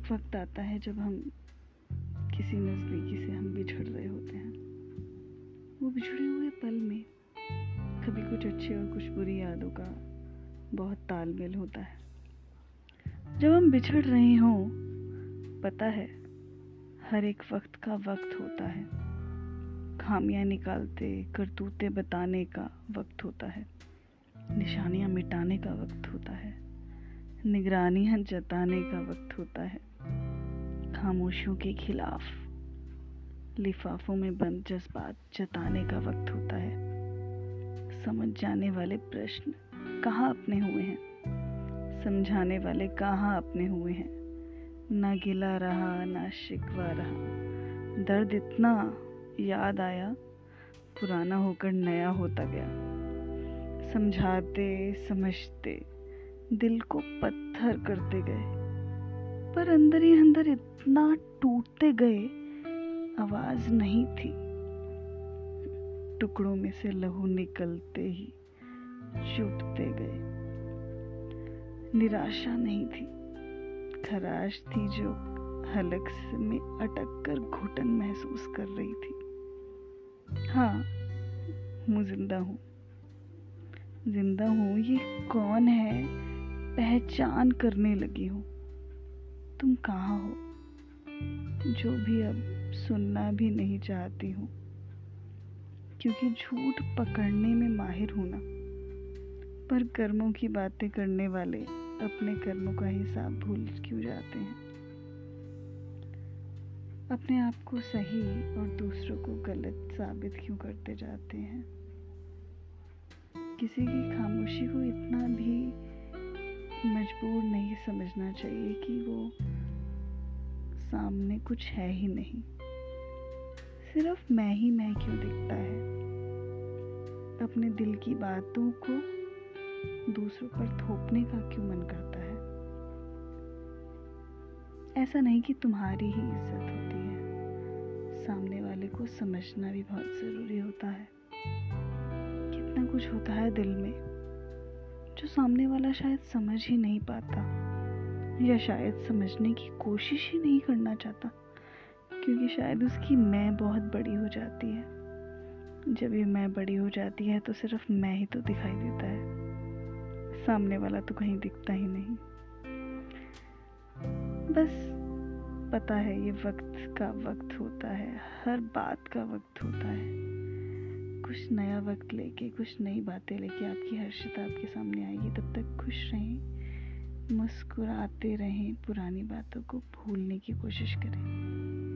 वक्त आता है जब हम किसी नज़दीकी से हम बिछड़ रहे होते हैं। वो बिछड़े हुए पल में कभी कुछ अच्छे और कुछ बुरी यादों का बहुत तालमेल होता है। जब हम बिछड़ रहे हों, पता है, हर एक वक्त का वक्त होता है। खामियाँ निकालते, करतूते बताने का वक्त होता है। निशानियाँ मिटाने का वक्त होता है। निगरानियाँ जताने का वक्त होता है। खामोशियों के खिलाफ लिफाफों में बंद जज्बात जताने का वक्त होता है। समझ जाने वाले प्रश्न कहाँ अपने हुए हैं? समझाने वाले कहाँ अपने हुए हैं? ना गिला रहा, ना शिकवा रहा। दर्द इतना याद आया, पुराना होकर नया होता गया। समझाते, समझते दिल को पत्थर करते गए। पर अंदर ही अंदर इतना टूटते गए, आवाज़ नहीं थी। टुकड़ों में से लहू निकलते ही चुपते गए। निराशा नहीं थी। खराश थी जो हलक में अटक कर घुटन महसूस कर रही थी। हाँ मैं ज़िंदा हूँ। ज़िंदा हूँ, ये कौन है? पहचान करने लगी हूँ। तुम कहाँ हो? जो भी अब सुनना भी नहीं चाहती हूँ। क्योंकि झूठ पकड़ने में माहिर हूँ ना। पर कर्मों की बातें करने वाले अपने कर्मों का हिसाब भूल क्यों जाते हैं? अपने आप को सही और दूसरों को गलत साबित क्यों करते जाते हैं? किसी की खामोशी को इतना भी मजबूर नहीं समझना चाहिए कि वो सामने कुछ है ही नहीं। सिर्फ़ मैं ही मैं क्यों दिखता है? अपने दिल की बातों को दूसरों पर थोपने का क्यों मन करता है? ऐसा नहीं कि तुम्हारी ही इज़्ज़त होती है। सामने वाले को समझना भी बहुत ज़रूरी होता है। कितना कुछ होता है दिल में। जो सामने वाला शायद समझ ही नहीं पाता, या शायद समझने की कोशिश ही नहीं करना चाहता, क्योंकि शायद उसकी मैं बहुत बड़ी हो जाती है। जब ये मैं बड़ी हो जाती है तो सिर्फ़ मैं ही तो दिखाई देता है। सामने वाला तो कहीं दिखता ही नहीं। बस, पता है ये वक्त का वक्त होता है, हर बात का वक्त होता है। कुछ नया वक्त लेके कुछ नई बातें लेके आपकी हर्षिता आपके सामने आएगी। तब तक खुश रहें, मुस्कुराते रहें, पुरानी बातों को भूलने की कोशिश करें।